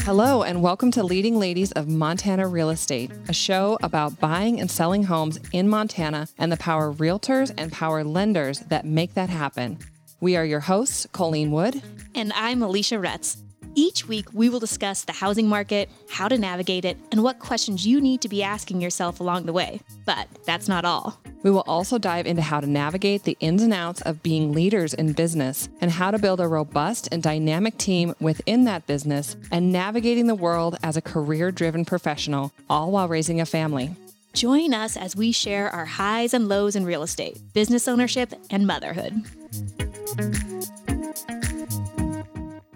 Hello, and welcome to Leading Ladies of Montana Real Estate, a show about buying and selling homes in Montana and the power realtors and power lenders that make that happen. We are your hosts, Colleen Wood. And I'm Alicia Retz. Each week, we will discuss the housing market, how to navigate it, and what questions you need to be asking yourself along the way. But that's not all. We will also dive into how to navigate the ins and outs of being leaders in business and how to build a robust and dynamic team within that business and navigating the world as a career driven professional, all while raising a family. Join us as we share our highs and lows in real estate, business ownership, and motherhood.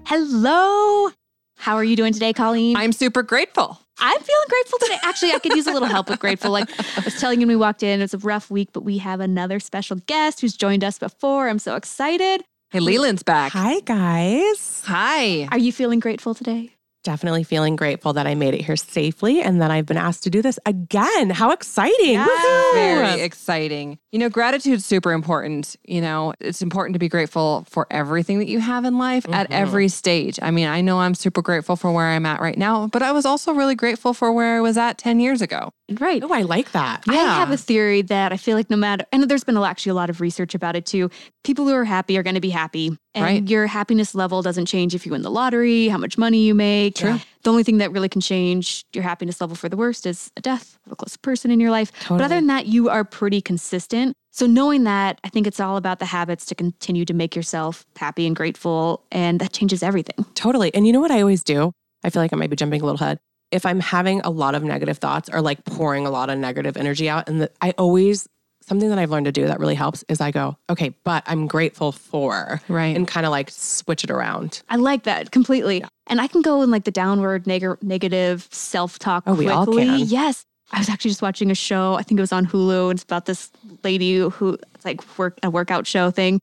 Hello. How are you doing today, Colleen? I'm super grateful. I'm feeling grateful today. Actually, I could use a little help with grateful. Like I was telling you when we walked in, it's a rough week, but we have another special guest who's joined us before. I'm so excited. Hey, Leland's back. Hi, guys. Hi. Are you feeling grateful today? Definitely feeling grateful that I made it here safely and that I've been asked to do this again. How exciting! Yes, very exciting. You know, gratitude's super important. You know, it's important to be grateful for everything that you have in life mm-hmm. at every stage. I mean, I know I'm super grateful for where I'm at right now, but I was also really grateful for where I was at 10 years ago. Right. Oh, I like that. Yeah. I have a theory that I feel like no matter, and there's been actually a lot of research about it too. People who are happy are going to be happy. And right. your happiness level doesn't change if you win the lottery, how much money you make. True. The only thing that really can change your happiness level for the worst is a death of a close person in your life. Totally. But other than that, you are pretty consistent. So knowing that, I think it's all about the habits to continue to make yourself happy and grateful. And that changes everything. Totally. And you know what I always do? I feel like I might be jumping a little ahead if I'm having a lot of negative thoughts or like pouring a lot of negative energy out, and the, I always something that I've learned to do that really helps is I go, okay, but I'm grateful for, right, and kind of like switch it around. I like that completely, yeah. and I can go in like the downward neg- negative self talk. Oh, quickly. we all can. Yes. I was actually just watching a show. I think it was on Hulu, and it's about this lady who it's like work a workout show thing,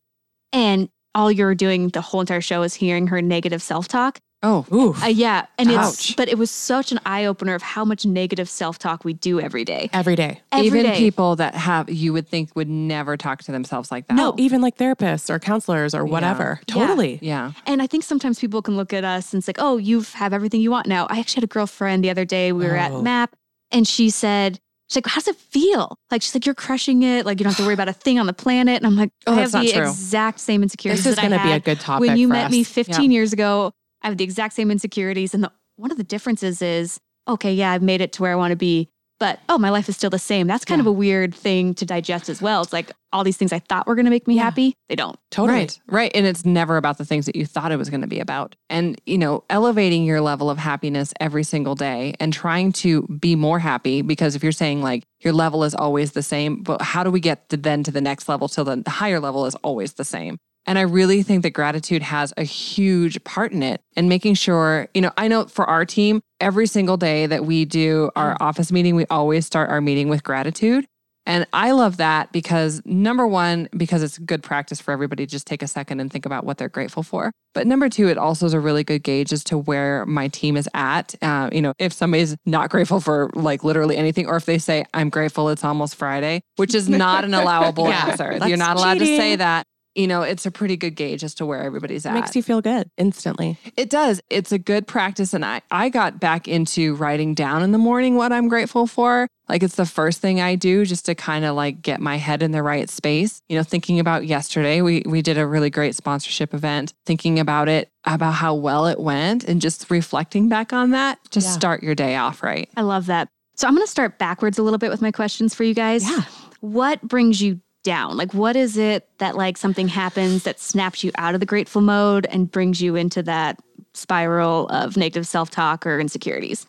and all you're doing the whole entire show is hearing her negative self talk. Oh, oof. Uh, yeah. And Ouch. it's, but it was such an eye opener of how much negative self talk we do every day. Every day. Every even day. people that have, you would think would never talk to themselves like that. No, even like therapists or counselors or whatever. Yeah. Totally. Yeah. And I think sometimes people can look at us and say, oh, you have everything you want now. I actually had a girlfriend the other day. We were oh. at MAP and she said, She's like, how does it feel? Like, she's like, you're crushing it. Like, you don't have to worry about a thing on the planet. And I'm like, oh, I have the true. exact same insecurities. This is going to be a good topic. When you met us. me 15 yeah. years ago, I have the exact same insecurities. And the, one of the differences is, okay, yeah, I've made it to where I want to be, but oh, my life is still the same. That's kind yeah. of a weird thing to digest as well. It's like all these things I thought were going to make me yeah. happy, they don't. Totally. Right. Right. And it's never about the things that you thought it was going to be about. And, you know, elevating your level of happiness every single day and trying to be more happy because if you're saying like your level is always the same, but how do we get to then to the next level till the higher level is always the same? And I really think that gratitude has a huge part in it and making sure, you know, I know for our team, every single day that we do our mm. office meeting, we always start our meeting with gratitude. And I love that because number one, because it's good practice for everybody to just take a second and think about what they're grateful for. But number two, it also is a really good gauge as to where my team is at. Uh, you know, if somebody's not grateful for like literally anything, or if they say, I'm grateful it's almost Friday, which is not an allowable yeah, answer. You're not allowed cheating. to say that you know, it's a pretty good gauge as to where everybody's at. It makes you feel good instantly. It does. It's a good practice. And I, I got back into writing down in the morning what I'm grateful for. Like it's the first thing I do just to kind of like get my head in the right space. You know, thinking about yesterday, we we did a really great sponsorship event, thinking about it, about how well it went and just reflecting back on that. Just yeah. start your day off right. I love that. So I'm going to start backwards a little bit with my questions for you guys. Yeah. What brings you down? Like, what is it that like something happens that snaps you out of the grateful mode and brings you into that spiral of negative self talk or insecurities?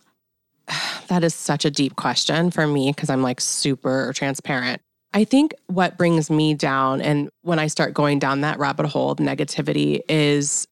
That is such a deep question for me because I'm like super transparent. I think what brings me down and when I start going down that rabbit hole of negativity is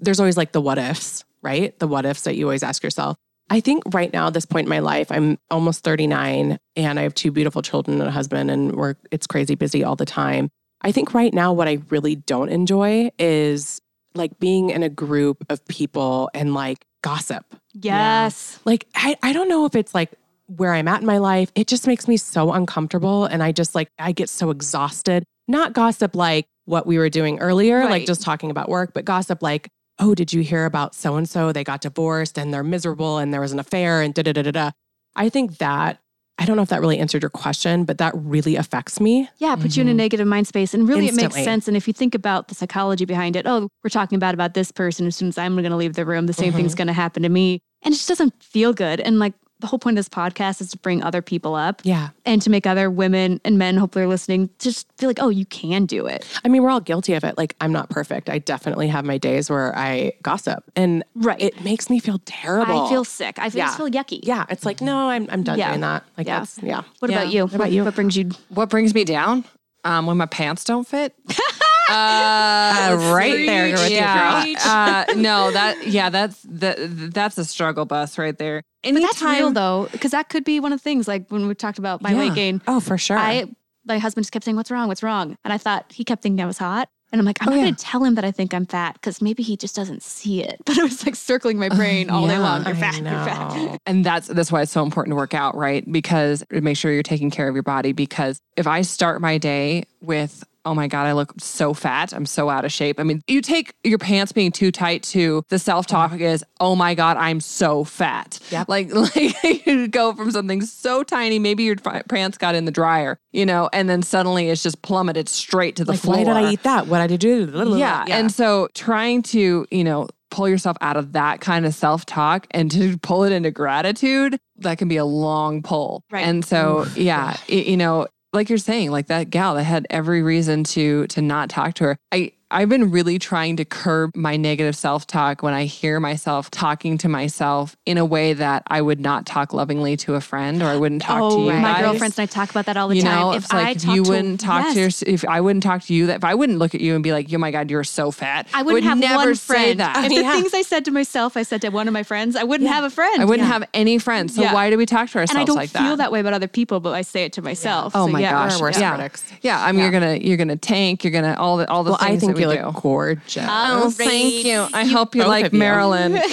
there's always like the what ifs, right? The what ifs that you always ask yourself. I think right now, at this point in my life, I'm almost 39 and I have two beautiful children and a husband, and we're it's crazy busy all the time. I think right now, what I really don't enjoy is like being in a group of people and like gossip. Yes. Yeah. Like, I, I don't know if it's like where I'm at in my life. It just makes me so uncomfortable. And I just like, I get so exhausted. Not gossip like what we were doing earlier, right. like just talking about work, but gossip like, oh, did you hear about so and so? They got divorced and they're miserable and there was an affair and da da da da da. I think that I don't know if that really answered your question, but that really affects me. Yeah, put you in a Mhm. negative mind space. And really, it makes sense. And if you think about the psychology behind it, oh, we're talking bad about this person. As soon as I'm going to leave the room, the same Mhm. thing's going to happen to me. And it just doesn't feel good. And like the whole point of this podcast is to bring other people up Yeah. and to make other women and men, hopefully, are listening, just feel like, oh, you can do it. I mean, we're all guilty of it. Like, I'm not perfect. I definitely have my days where I gossip and Right. it makes me feel terrible. I feel sick. I feel, Yeah. just feel yucky. yeah, it's like, no, I'm, I'm done Yeah. doing that. Like, Yeah. that's, yeah. What Yeah. about you? What about you? What brings you? What brings me down? Um, when my pants don't fit. Uh, right there with you, yeah, girl. uh, no, that yeah, that's that that's a struggle bus right there. But Anytime, that's real though, because that could be one of the things. Like when we talked about my Yeah. weight gain, Oh, for sure. I my husband just kept saying, "What's wrong? What's wrong?" And I thought he kept thinking I was hot. And I'm like, I'm Oh, not yeah. going to tell him that I think I'm fat because maybe he just doesn't see it. But it was like circling my brain all day long. You're fat. You're fat. And that's that's why it's so important to work out, right? Because to make sure you're taking care of your body. Because if I start my day with, oh my God, I look so fat, I'm so out of shape. I mean, you take your pants being too tight to the self-talk mm-hmm. is, oh my God, I'm so fat. Yep. Like like you go from something so tiny, maybe your pants got in the dryer, you know, and then suddenly it's just plummeted straight to the like, floor. why did I eat that? What did I do? Yeah. And so trying to, you know, pull yourself out of that kind of self talk and to pull it into gratitude, that can be a long pull. Right. And so, yeah, it- you know, like you're saying, like that gal that had every reason to to not talk to her. I I've been really trying to curb my negative self talk when I hear myself talking to myself in a way that I would not talk lovingly to a friend or I wouldn't talk oh, to you. Oh, my guys. girlfriends and I talk about that all the You time. know, if it's like I talk you to, wouldn't talk to your, if I wouldn't talk to you, that if I wouldn't look at you and be like, "Oh my God, you're so fat," I wouldn't would have never one say friend. that. If Yeah. the things I said to myself, I said to one of my friends, I wouldn't have a friend. I wouldn't Yeah. have any friends. So Yeah. why do we talk to ourselves and I don't like feel that? that way about other people, but I say it to myself. Oh So, my yeah. Gosh! our worst yeah. critics. Yeah, I mean, you're gonna you're gonna tank. You're gonna all the all the Well, I things think that you we look gorgeous. Oh, oh thank you. I hope you both like of you. Marilyn.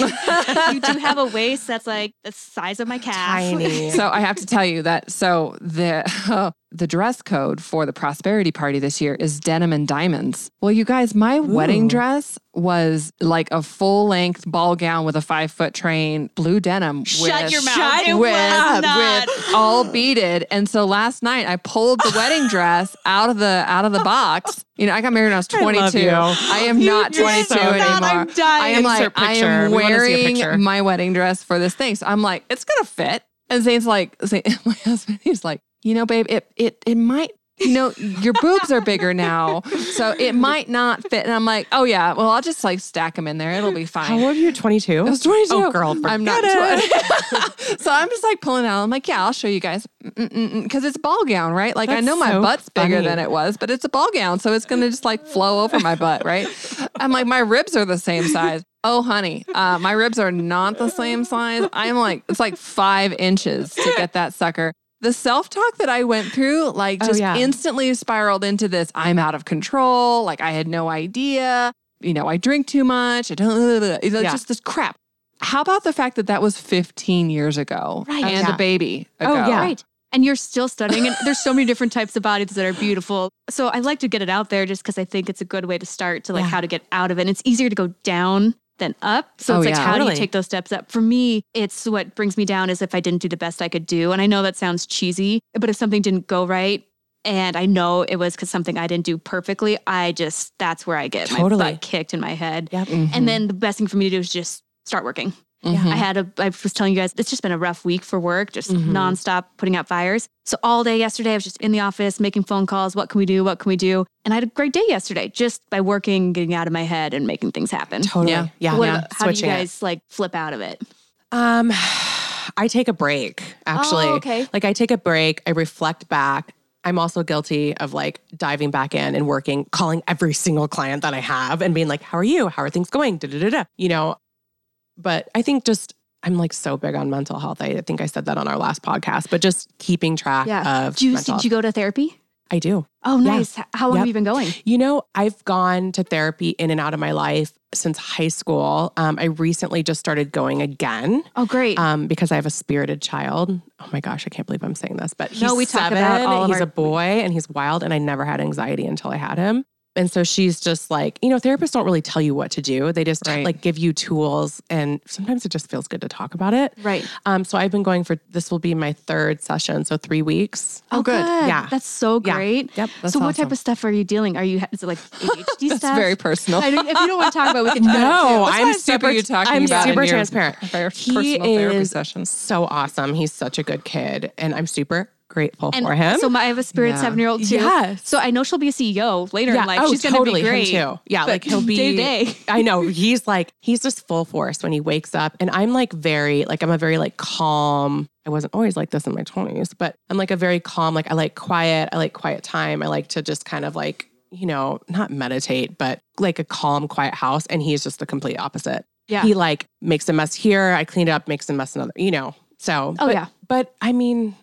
you do have a waist that's like the size of my calf. Tiny. so I have to tell you that so the oh, the dress code for the prosperity party this year is denim and diamonds. Well, you guys, my wedding dress was like a full length ball gown with a five foot train, blue denim. Shut with, your mouth. Shut It with, with all beaded. And so last night I pulled the wedding dress out of the out of the box. You know, I got married when I was I love 22. you. I am You not did 22 so anymore. I'm dying. I am like, I am wanna see a wearing picture. my wedding dress for this thing. So I'm like, it's gonna fit. And Zane's like, Zane, my husband, he's like, you know, babe, it it it might, you know, your boobs are bigger now, so it might not fit. And I'm like, oh yeah, well, I'll just like stack them in there. It'll be fine. How old are you? 22? I was 22. Oh, girl, I'm not forget it. 20. so I'm just like pulling out. I'm like, yeah, I'll show you guys. Because it's ball gown, right? Like, I know my so butt's bigger than it was, but it's a ball gown. So it's going to just like flow over my butt, right? I'm like, my ribs are the same size. Oh, honey, uh, my ribs are not the same size. I'm like, it's like five inches to get that sucker. The self talk that I went through, like, Oh, just yeah. instantly spiraled into this I'm out of control. Like, I had no idea. You know, I drink too much. I don't, it's Yeah. just this crap. How about the fact that that was 15 years ago Right. and Yeah. a baby ago? Oh, yeah. Right. And you're still studying, and there's so many different types of bodies that are beautiful. So I like to get it out there just because I think it's a good way to start to like how to get out of it. And it's easier to go down than up. So Oh, it's like, yeah. how do you take those steps up? For me, it's what brings me down is if I didn't do the best I could do. And I know that sounds cheesy, but if something didn't go right, and I know it was because something I didn't do perfectly, I just, that's where I get Totally. my butt kicked in my head. Yep. Mhm. And then the best thing for me to do is just start working. Mhm. I had a, I was telling you guys, it's just been a rough week for work, just Mhm. nonstop putting out fires. So all day yesterday, I was just in the office making phone calls. What can we do? What can we do? And I had a great day yesterday just by working, getting out of my head and making things happen. Totally. Yeah. Yeah. What yeah. about- how do you Switching it. guys like flip out of it? Um, I take a break, actually. Oh, okay. Like I take a break, I reflect back. I'm also guilty of like diving back in and working, calling every single client that I have and being like, how are you? How are things going? Da, da, da, da. You know, but I think just I'm like so big on mental health. I think I said that on our last podcast, but just keeping track of Did you, did you go to therapy? I do. Oh, nice. H- How long Yep. have you been going? You know, I've gone to therapy in and out of my life since high school. Um, I recently just started going again Oh, great. um, because I have a spirited child. Oh my gosh, I can't believe I'm saying this, but he's No, we talk about all he's our- a boy and he's wild, and I never had anxiety until I had him. And so she's just like, you know, therapists don't really tell you what to do. They just Right. like give you tools and sometimes it just feels good to talk about it. Right. Um, so I've been going for this will be my third session, so three weeks. Oh, good. Yeah. That's so Yeah. great. Yep. That's so what type of stuff are you dealing? Are you is it like ADHD That's stuff? very personal. I don't, if you don't want to talk about, it, we can. No, I'm that stuff super. are you talking I'm about in super your transparent. ther- He personal therapy is sessions? so awesome. He's such a good kid, and I'm super grateful And for him. so my, I have a spirit Yeah. seven year old too. Yes. So I know she'll be a CEO later yeah, in life. oh, She's going totally to be great him too. Yeah, like he'll be day day. I know he's like he's just full force when he wakes up, and I'm like very like I'm a very like calm. I wasn't always like this in my 20s, but I'm like a very calm. Like I like quiet. I like quiet time. I like to just kind of like you know not meditate, but like a calm, quiet house. And he's just the complete opposite. Yeah. He like makes a mess here. I clean it up, makes a mess another. You know. So Oh but, yeah. but I mean.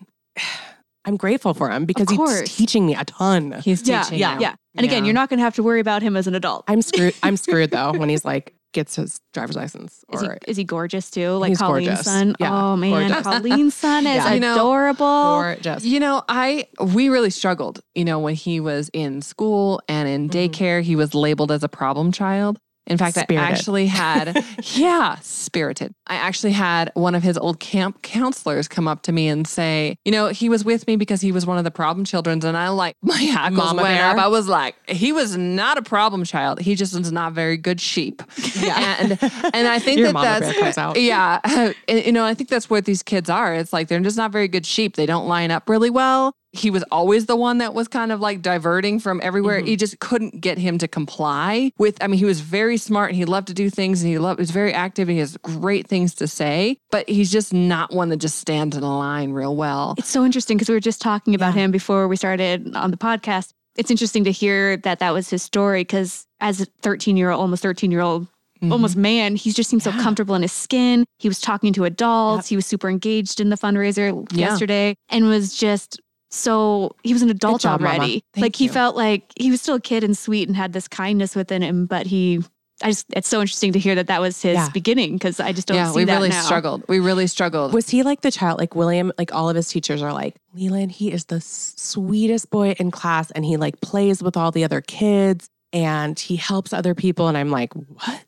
I'm grateful for him because he's teaching me a ton. He's Yeah. teaching Yeah. you. Yeah. And again, Yeah. you're not going to have to worry about him as an adult. I'm screwed. I'm screwed though when he's like gets his driver's license. Is he, is he gorgeous too? Like He's Colleen's gorgeous. son. Yeah, oh man, gorgeous. Colleen's son is Yeah. Adorable. or just You know, I we really struggled. You know, when he was in school and in Mhm. daycare, he was labeled as a problem child. In fact, Spirited. I actually had, yeah, spirited. I actually had one of his old camp counselors come up to me and say, you know, he was with me because he was one of the problem children. And I like, my hackles Mama went bear. up. I was like, he was not a problem child. He just was not very good sheep. Yeah. And, and I think that that's, yeah. And, you know, I think that's what these kids are. It's like they're just not very good sheep. They don't line up really well. He was always the one that was kind of like diverting from everywhere. Mhm. You just couldn't get him to comply with. I mean, he was very smart and he loved to do things and he loved, he was very active and he has great things to say, but he's just not one that just stands in a line real well. It's so interesting because we were just talking about Yeah. him before we started on the podcast. It's interesting to hear that that was his story because as a 13 year old, almost 13 year old, Mhm. almost man, he just seemed so Yeah. comfortable in his skin. He was talking to adults. He was super engaged in the fundraiser Yeah. yesterday and was just so he was an adult job, already. Thank like he you. felt like he was still a kid and sweet and had this kindness within him, but he. I just, it's so interesting to hear that that was his Yeah. beginning because I just don't yeah, see we really now. struggled. We really struggled. Was he like the child, like William? Like all of his teachers are like, Leland, he is the sweetest boy in class and he like plays with all the other kids and he helps other people. And I'm like, what?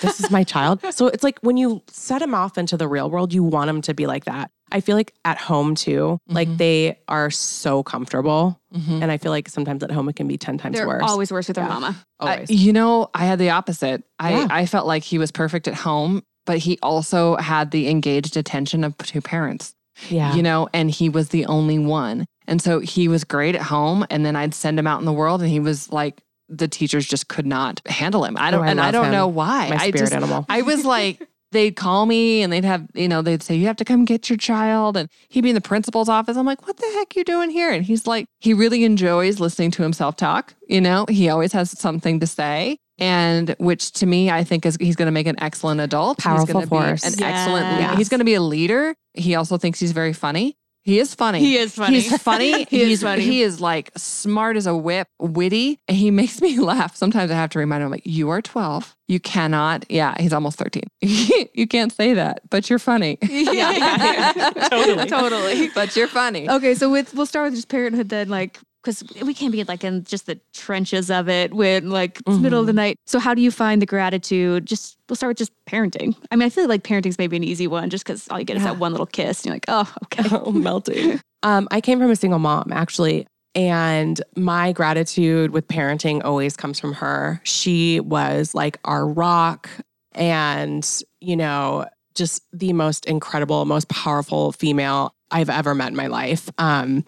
This is my child. So it's like when you set him off into the real world, you want him to be like that. I feel like at home too, like Mhm. they are so comfortable. Mhm. And I feel like sometimes at home it can be 10 times They're worse. always worse with their Yeah. mama. I- Always. you know, I had the opposite. I, Yeah. I felt like he was perfect at home, but he also had the engaged attention of two parents. yeah. you know, and he was the only one. And so he was great at home. And then I'd send him out in the world and he was like, the teachers just could not handle him. I don't, Oh, I and I don't him. know why. my I spirit just, animal. I was like, they'd call me and they'd have, you know, they'd say, you have to come get your child. And he'd be in the principal's office. I'm like, what the heck you doing here? And he's like, he really enjoys listening to himself talk. You know, he always has something to say. And which to me, I think is he's going to make an excellent adult. he's Powerful going to be force. an excellent. leader. Yes. He's going to be a leader. He also thinks he's very funny. He is funny. He is funny. He's funny. He is funny. He is like smart as a whip, witty, and he makes me laugh. Sometimes I have to remind him, like, you are 12. You cannot, yeah, he's almost 13. you can't say that, but you're funny. Yeah, Totally. Totally. But you're funny. Okay, so with we'll start with just parenthood then, like because we can't be like in just the trenches of it when like it's middle of the night. So how do you find the gratitude? Just we'll start with just parenting. I mean, I feel like parenting's maybe an easy one just because all you get is that one little kiss. And you're like, oh, okay. oh, melting. Um, I came from a single mom, actually. And my gratitude with parenting always comes from her. She was like our rock and, you know, just the most incredible, most powerful female I've ever met in my life. Um,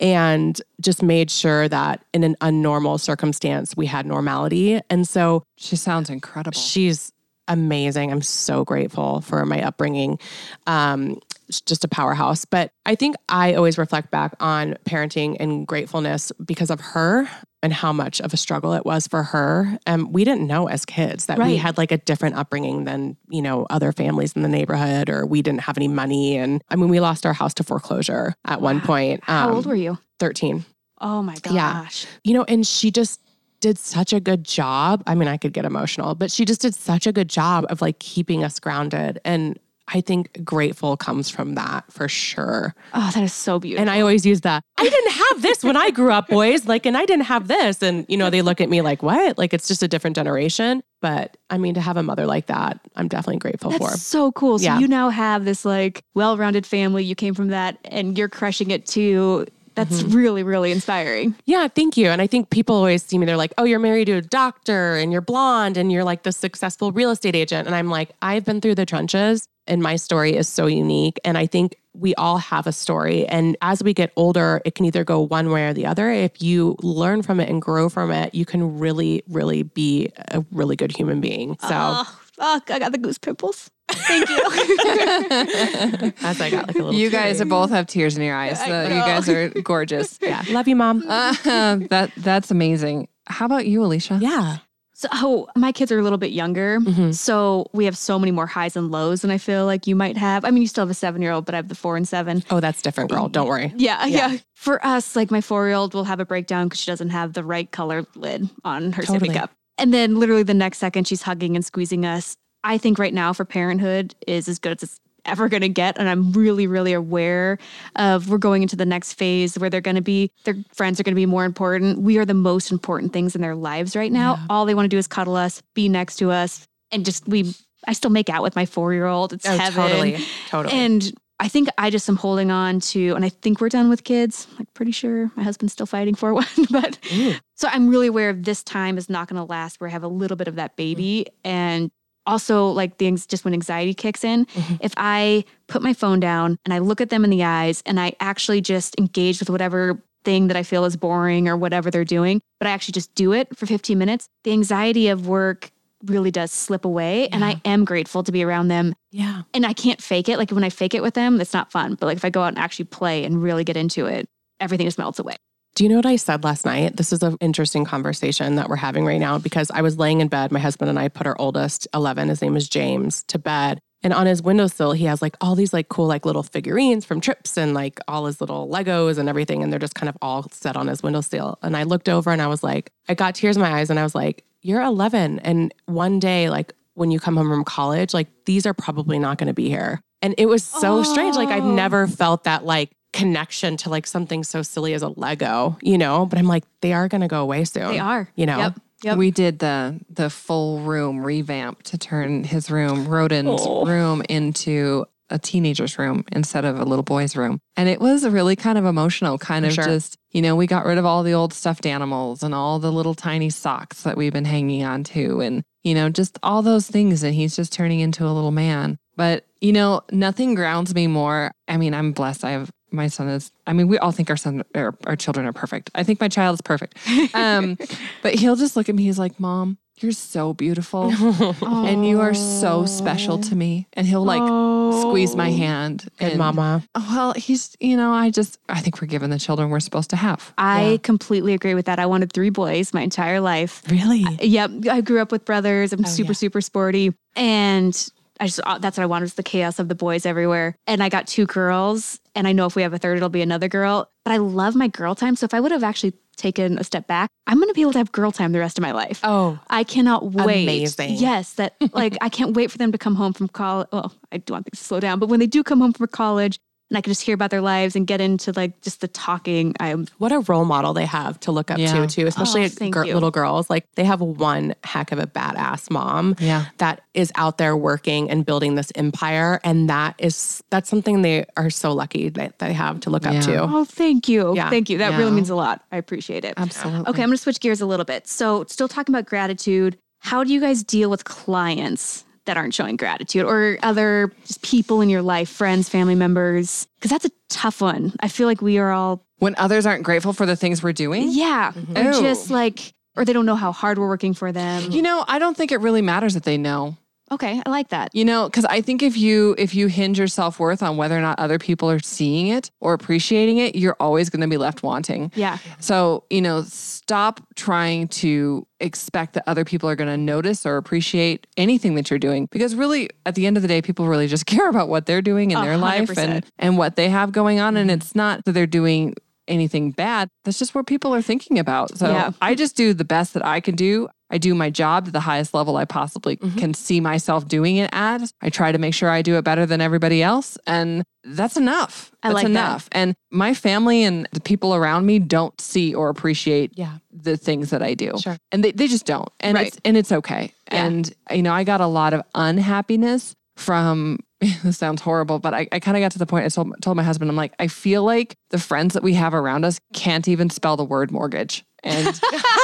and just made sure that in an unnormal circumstance, we had normality. And so She sounds incredible. She's amazing. I'm so grateful for my upbringing. Um, just a powerhouse. But I think I always reflect back on parenting and gratefulness because of her and how much of a struggle it was for her. And we didn't know as kids that we had like a different upbringing than, you know, other families in the neighborhood or we didn't have any money. And I mean, we lost our house to foreclosure at one point. How Um, old were you? 13 Oh my gosh. Yeah. gosh. you know, and she just did such a good job. I mean, I could get emotional, but she just did such a good job of like keeping us grounded. And I think grateful comes from that for sure. Oh, that is so beautiful. And I always use that. I didn't have this when I grew up, boys. Like, and I didn't have this. And, you know, they look at me like, what? Like, it's just a different generation. But I mean, to have a mother like that, I'm definitely grateful That's for. so cool. So Yeah. you now have this like well-rounded family. You came from that and you're crushing it too. That's Mm-hmm. really, really inspiring. Yeah, thank you. And I think people always see me, they're like, oh, you're married to a doctor and you're blonde and you're like the successful real estate agent. And I'm like, I've been through the trenches and my story is so unique. And I think we all have a story. And as we get older, it can either go one way or the other. If you learn from it and grow from it, you can really, really be a really good human being. So Oh, fuck, I got the goose pimples. Thank you. as I got like a little You guys teary. both have tears in your eyes. I So you guys are gorgeous. yeah, love you, mom. Uh, that that's amazing. How about you, Alicia? yeah. So oh, my kids are a little bit younger. Mhm. So we have so many more highs and lows than I feel like you might have. I mean, you still have a seven year old, but I have the four and seven. Oh, that's different, girl. Don't worry. Yeah, Yeah. yeah. For us, like my four year old will have a breakdown because she doesn't have the right color lid on her Totally. sippy cup. And then literally the next second, she's hugging and squeezing us. I think right now for parenthood is as good as it's ever going to get. And I'm really, really aware of we're going into the next phase where they're going to be, their friends are going to be more important. We are the most important things in their lives right now. Yeah. All they want to do is cuddle us, be next to us, and just we. I still make out with my four year old. It's Oh, heaven. totally. Totally. And I think I just am holding on to, and I think we're done with kids. Like, pretty sure my husband's still fighting for one. But Ooh. so I'm really aware of this time is not going to last where I have a little bit of that baby. Mm. And also, like, the just when anxiety kicks in, Mhm. if I put my phone down and I look at them in the eyes and I actually just engage with whatever thing that I feel is boring or whatever they're doing, but I actually just do it for 15 minutes, the anxiety of work really does slip away. And I am grateful to be around them yeah. and I can't fake it. Like when I fake it with them, it's not fun. But like if I go out and actually play and really get into it, everything just melts away. Do you know what I said last night? This is an interesting conversation that we're having right now because I was laying in bed. My husband and I put our oldest, 11, his name is James, to bed. And on his windowsill, he has like all these like cool, like little figurines from trips and like all his little Legos and everything. And they're just kind of all set on his windowsill. And I looked over and I was like, I got tears in my eyes and I was like, You're 11. And one day, like when you come home from college, like these are probably not going to be here. And it was so strange. Like I've never felt that like connection to like something so silly as a Lego, you know? But I'm like, they are going to go away soon. They are. You know? Yep. Yep. We did the the full room revamp to turn his room, Rodin's Oh. room, into a teenager's room instead of a little boy's room. And it was really kind of emotional, kind For of sure. just, you know, we got rid of all the old stuffed animals and all the little tiny socks that we've been hanging on to and, you know, just all those things. And he's just turning into a little man. But, you know, nothing grounds me more. I mean, I'm blessed. I have my son is, I mean, we all think our son, our, our children are perfect. I think my child is perfect. Um, but he'll just look at me. He's like, Mom, you're so beautiful and you are so special to me. And he'll like squeeze my hand. And, mama. Well, he's, you know, I just, I think we're given the children we're supposed to have. I Yeah. completely agree with that. I wanted three boys my entire life. Really? Yep. I grew up with brothers. I'm Oh, super, yeah. super sporty. And I just, uh, that's what I wanted was the chaos of the boys everywhere. And I got two girls. And I know if we have a third, it'll be another girl. But I love my girl time. So if I would have actually taken a step back, I'm going to be able to have girl time the rest of my life. Oh, I cannot wait. Amazing. Yes, that like I can't wait for them to come home from college. Well, I do want things to slow down, but when they do come home from college and I can just hear about their lives and get into like just the talking, I'm what a role model they have to look up Yeah. to, too, especially Oh, gir- little girls. Like they have one heck of a badass mom Yeah. that is out there working and building this empire. And that is, that's something they are so lucky that they have to look Yeah. up to. oh, thank you, Yeah. thank you. That Yeah. really means a lot. I appreciate it. Absolutely. Okay, I'm going to switch gears a little bit. So, still talking about gratitude. How do you guys deal with clients that aren't showing gratitude or other just people in your life, friends, family members? Because that's a tough one. I feel like we are all When others aren't grateful for the things we're doing. Yeah. Or mm-hmm. just like, or they don't know how hard we're working for them. You know, I don't think it really matters that they know. Okay, I like that. You know, because I think if you if you hinge your self worth on whether or not other people are seeing it or appreciating it, you're always going to be left wanting. Yeah. So you know, stop trying to expect that other people are going to notice or appreciate anything that you're doing, because really, at the end of the day, people really just care about what they're doing in their life hundred and and what they have going on, and mm-hmm. it's not that they're doing anything bad. That's just what people are thinking about. So Yeah. I just do the best that I can do. I do my job to the highest level I possibly Mhm. can see myself doing it at. I try to make sure I do it better than everybody else. And that's enough. I That's like that. enough. And my family and the people around me don't see or appreciate Yeah. the things that I do. Sure. And they, they just don't. And Right. it's and it's okay. Yeah. And you know, I got a lot of unhappiness from this sounds horrible, but I, I kind of got to the point I told, told my husband, I'm like, I feel like the friends that we have around us can't even spell the word mortgage. And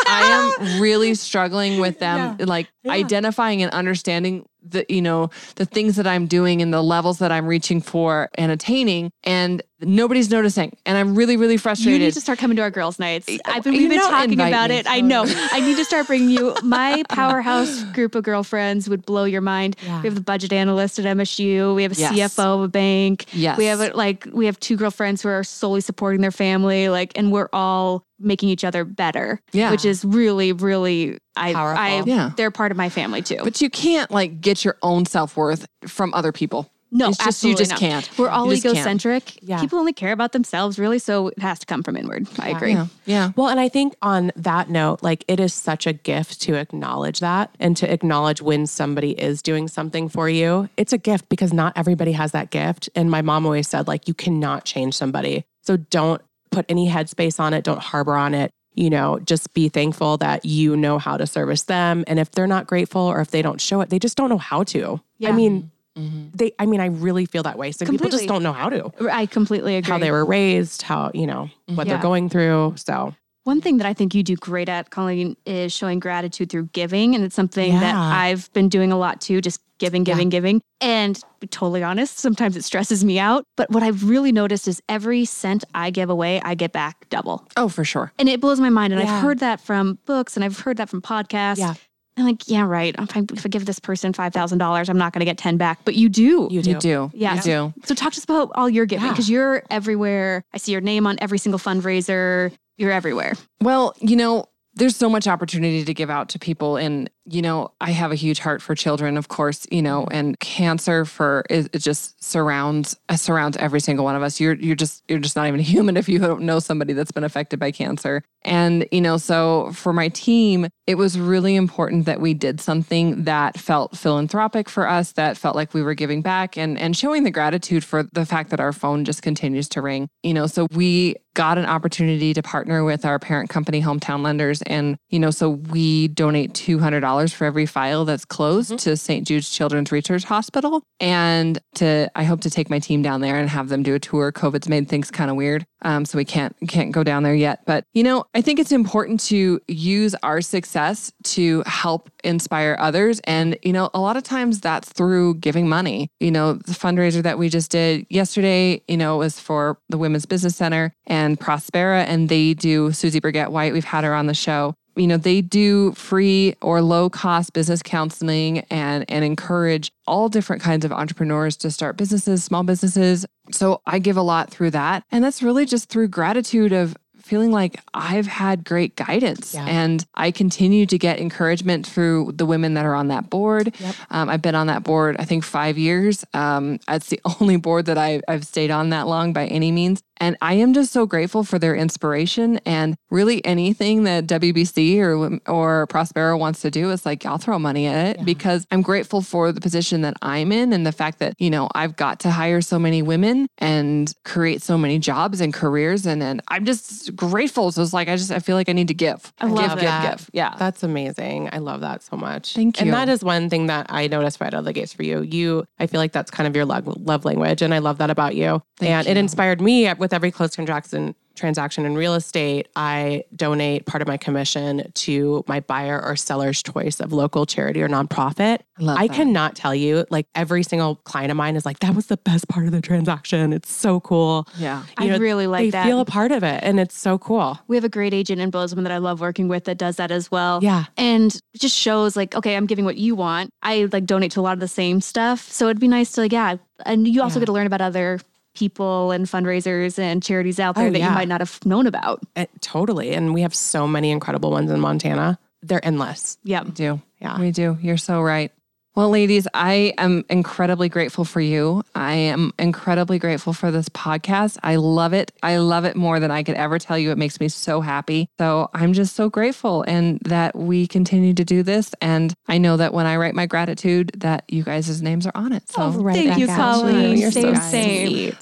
I am really struggling with them, like Yeah. identifying and understanding the, you know, the things that I'm doing and the levels that I'm reaching for and attaining. And nobody's noticing. And I'm really, really frustrated. You need to start coming to our girls' nights. I've been we've been talking about me. it. I know. I need to start bringing you. My powerhouse group of girlfriends would blow your mind. Yeah. We have the budget analyst at MSU. We have a Yes. CFO of a bank. yes. We have a, like we have two girlfriends who are solely supporting their family. Like, and we're all making each other better. Yeah. which is really, really. I, I, Yeah. they're part of my family too. But you can't like get your own self worth from other people. no, it's just you just not. can't. We're all You egocentric. Yeah. People only care about themselves, really. So it has to come from inward. I Yeah. agree. Yeah. Yeah. Well, and I think on that note, like it is such a gift to acknowledge that and to acknowledge when somebody is doing something for you. It's a gift because not everybody has that gift. And my mom always said, like, you cannot change somebody. So don't put any headspace on it, don't harbor on it. You know, just be thankful that you know how to service them. And if they're not grateful or if they don't show it, they just don't know how to. Yeah. I mean, Mhm. they, I mean, I really feel that way. So people just don't know how to, I completely agree. how they were raised, how, you know, what Yeah. they're going through. So One thing that I think you do great at, Colleen, is showing gratitude through giving. And it's something that I've been doing a lot too, just giving, Yeah. giving, giving. And be totally honest, sometimes it stresses me out. But what I've really noticed is every cent I give away, I get back double. Oh, for sure. And it blows my mind. And Yeah. I've heard that from books and I've heard that from podcasts. Yeah. I'm like, yeah, right. If I, if I give this person $5,000, I'm not going to get 10 back. But you do. you do. You do. Yeah. You do. So talk to us about all your giving Yeah. because you're everywhere. I see your name on every single fundraiser. You're everywhere. Well, you know, there's so much opportunity to give out to people. And, you know, I have a huge heart for children, of course, you know, and cancer for it, it just surrounds uh, surrounds every single one of us. You're you're just you're just not even human if you don't know somebody that's been affected by cancer. And, you know, so for my team, it was really important that we did something that felt philanthropic for us, that felt like we were giving back and and showing the gratitude for the fact that our phone just continues to ring. You know, so we got an opportunity to partner with our parent company hometown lenders and you know so we donate $200 for every file that's closed to st jude's children's research hospital. And to i hope to take my team down there and have them do a tour. Covid's made things kind of weird um, so we can't can't go down there yet. But you know i think it's important to use our success to help inspire others. And you know a lot of times that's through giving money. You know the fundraiser that we just did yesterday you know was for the women's business center and Prospera, and they do Susie Brigette White. We've had her on the show. You know, they do free or low cost business counseling and and encourage all different kinds of entrepreneurs to start businesses, small businesses. So I give a lot through that. And that's really just through gratitude of feeling like I've had great guidance Yeah. and I continue to get encouragement through the women that are on that board. Yep. Um, I've been on that board, I think, five years. Um, it's the only board that I, I've stayed on that long by any means. And I am just so grateful for their inspiration and really anything that WBC or or Prospera wants to do is like I'll throw money at it Yeah. because I'm grateful for the position that I'm in and the fact that you know I've got to hire so many women and create so many jobs and careers and and I'm just grateful. So it's like I just I feel like I need to give. I love give, that. give, give. Yeah. That's amazing. I love that so much. Thank you. And that is one thing that I noticed right out of the gates for you. You, I feel like that's kind of your love, love language, and I love that about you. Thank and it inspired me with every close transaction transaction in real estate. I donate part of my commission to my buyer or seller's choice of local charity or nonprofit. I love I that. cannot tell you, like every single client of mine is like, that was the best part of the transaction. It's so cool. Yeah. I know, really like they that. feel a part of it, and it's so cool. we have a great agent in Bozeman that I love working with that does that as well. Yeah. And just shows like, okay, I'm giving what you want. I like donate to a lot of the same stuff. So it'd be nice to like, yeah. And you also Yeah. get to learn about other people and fundraisers and charities out there Oh, that yeah. you might not have known about. Eh, totally. And we have so many incredible ones in Montana. They're endless. Yeah. We do. Yeah. We do. You're so right. Well, ladies, I am incredibly grateful for you. I am incredibly grateful for this podcast. I love it. I love it more than I could ever tell you. It makes me so happy. So I'm just so grateful and that we continue to do this. And I know that when I write my gratitude, that you guys' names are on it. So oh, thank you, Colleen. You're same, so same.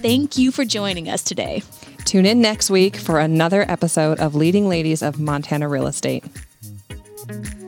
Thank you for joining us today. Tune in next week for another episode of Leading Ladies of Montana Real Estate. Thank you.